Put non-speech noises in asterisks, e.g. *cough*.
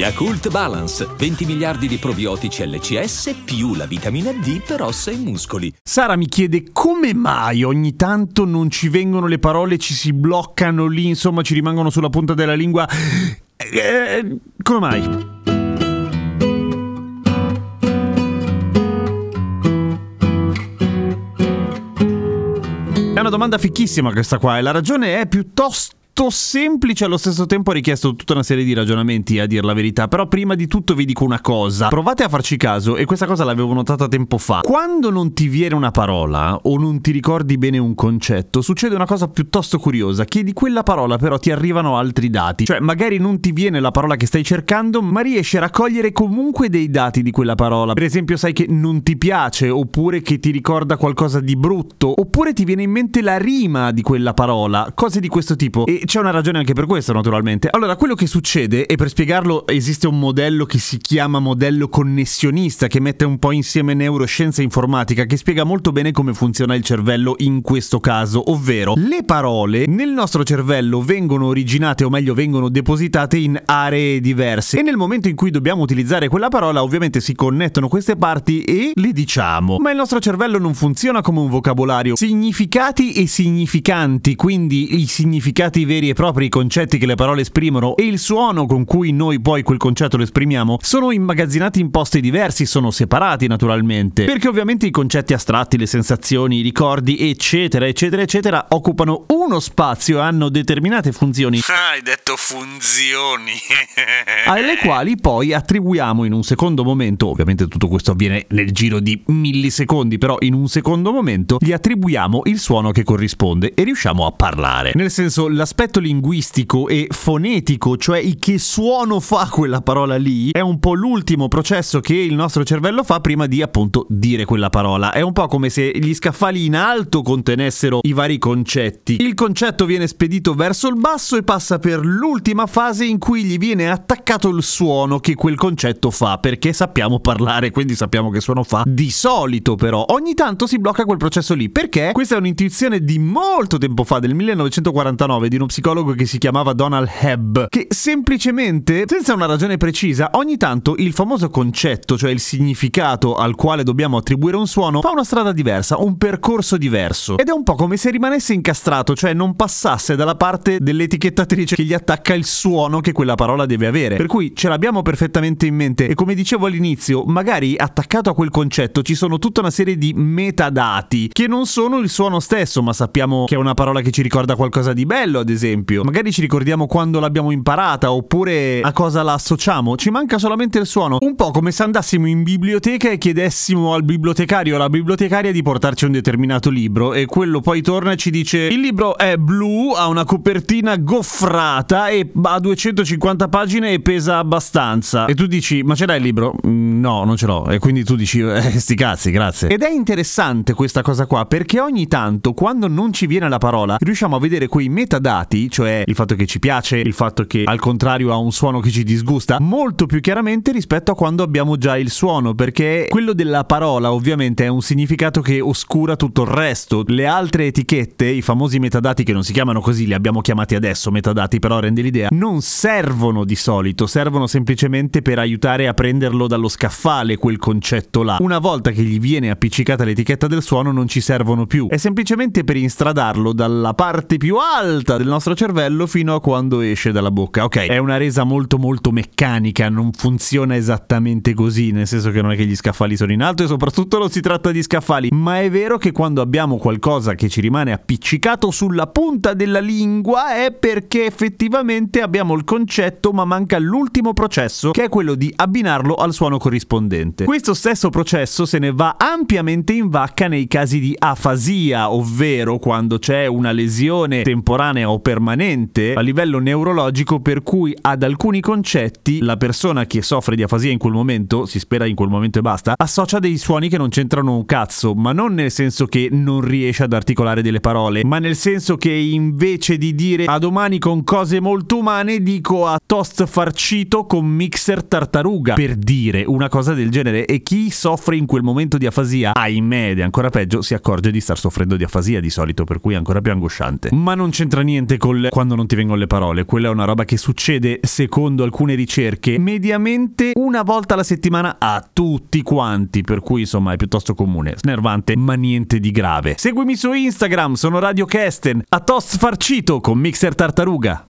Yakult Balance, 20 miliardi di probiotici LCS più la vitamina D per ossa e muscoli. Sara mi chiede come mai ogni tanto non ci vengono le parole, ci si bloccano lì, insomma ci rimangono sulla punta della lingua. Eh, come mai? È una domanda fichissima questa qua e la ragione è piuttosto semplice allo stesso tempo ha richiesto tutta una serie di ragionamenti a dir la verità. Però prima di tutto vi dico una cosa. Provate a farci caso e questa cosa l'avevo notata tempo fa. Quando non ti viene una parola o non ti ricordi bene un concetto succede una cosa piuttosto curiosa. Che di quella parola però ti arrivano altri dati. Cioè magari non ti viene la parola che stai cercando ma riesci a raccogliere comunque dei dati di quella parola. Per esempio sai che non ti piace oppure che ti ricorda qualcosa di brutto oppure ti viene in mente la rima di quella parola. Cose di questo tipo. E c'è una ragione anche per questo, naturalmente. Allora, quello che succede, e per spiegarlo esiste un modello che si chiama modello connessionista, che mette un po' insieme neuroscienza e informatica, che spiega molto bene come funziona il cervello in questo caso, ovvero le parole nel nostro cervello vengono originate, o meglio vengono depositate in aree diverse, e nel momento in cui dobbiamo utilizzare quella parola, ovviamente si connettono queste parti e le diciamo. Ma il nostro cervello non funziona come un vocabolario. Significati e significanti, quindi i significati veri e propri concetti che le parole esprimono e il suono con cui noi poi quel concetto lo esprimiamo sono immagazzinati in posti diversi, sono separati naturalmente. Perché ovviamente i concetti astratti, le sensazioni, i ricordi, eccetera, eccetera, eccetera, occupano uno spazio e hanno determinate funzioni. Ah, hai detto funzioni. *laughs* alle quali poi attribuiamo in un secondo momento, ovviamente tutto questo avviene nel giro di millisecondi, però in un secondo momento gli attribuiamo il suono che corrisponde e riusciamo a parlare. Nel senso, l'aspetto linguistico e fonetico, cioè che suono fa quella parola lì, è un po' l'ultimo processo che il nostro cervello fa prima di appunto dire quella parola. È un po' come se gli scaffali in alto contenessero i vari concetti. Il concetto viene spedito verso il basso e passa per l'ultima fase in cui gli viene attaccato il suono che quel concetto fa, perché sappiamo parlare, quindi sappiamo che suono fa. Di solito però, ogni tanto si blocca quel processo lì, perché questa è un'intuizione di molto tempo fa, del 1949, di uno psicologo che si chiamava Donald Hebb, che semplicemente, senza una ragione precisa, ogni tanto il famoso concetto, cioè il significato al quale dobbiamo attribuire un suono, fa una strada diversa, un percorso diverso. Ed è un po' come se rimanesse incastrato, cioè non passasse dalla parte dell'etichettatrice che gli attacca il suono che quella parola deve avere. Per cui ce l'abbiamo perfettamente in mente e come dicevo all'inizio, magari attaccato a quel concetto ci sono tutta una serie di metadati che non sono il suono stesso, ma sappiamo che è una parola che ci ricorda qualcosa di bello, ad esempio. Magari ci ricordiamo quando l'abbiamo imparata oppure a cosa la associamo. Ci manca solamente il suono. Un po' come se andassimo in biblioteca e chiedessimo al bibliotecario o alla bibliotecaria di portarci un determinato libro e quello poi torna e ci dice il libro è blu, ha una copertina goffrata e ha 250 pagine e pesa abbastanza. E tu dici ma ce l'hai il libro? Mm, no, non ce l'ho. E quindi tu dici eh, sti cazzi, grazie. Ed è interessante questa cosa qua perché ogni tanto quando non ci viene la parola riusciamo a vedere quei metadati, cioè il fatto che ci piace, il fatto che al contrario ha un suono che ci disgusta, molto più chiaramente rispetto a quando abbiamo già il suono, perché quello della parola ovviamente è un significato che oscura tutto il resto. Le altre etichette, i famosi metadati che non si chiamano così, li abbiamo chiamati adesso metadati, però rende l'idea, non servono di solito, servono semplicemente per aiutare a prenderlo dallo scaffale quel concetto là. Una volta che gli viene appiccicata l'etichetta del suono non ci servono più, è semplicemente per instradarlo dalla parte più alta del nostro cervello fino a quando esce dalla bocca. Ok, è una resa molto molto meccanica, non funziona esattamente così, nel senso che non è che gli scaffali sono in alto e soprattutto non si tratta di scaffali, ma è vero che quando abbiamo qualcosa che ci rimane appiccicato sulla punta della lingua è perché effettivamente abbiamo il concetto ma manca l'ultimo processo che è quello di abbinarlo al suono corrispondente. Questo stesso processo se ne va ampiamente in vacca nei casi di afasia, ovvero quando c'è una lesione temporanea o permanente a livello neurologico per cui ad alcuni concetti la persona che soffre di afasia in quel momento, si spera in quel momento e basta, associa dei suoni che non c'entrano un cazzo, ma non nel senso che non riesce ad articolare delle parole, ma nel senso che invece di dire a domani con cose molto umane dico a toast farcito con mixer tartaruga, per dire una cosa del genere e chi soffre in quel momento di afasia, ahimè, ed è ancora peggio, si accorge di star soffrendo di afasia di solito, per cui è ancora più angosciante. Ma non c'entra niente col quando non ti vengono le parole, quella è una roba che succede secondo alcune ricerche mediamente una volta alla settimana a tutti quanti, per cui insomma è piuttosto comune, snervante, ma niente di grave. Seguimi su Instagram, sono Radio Kesten, a toast farcito con mixer tartaruga.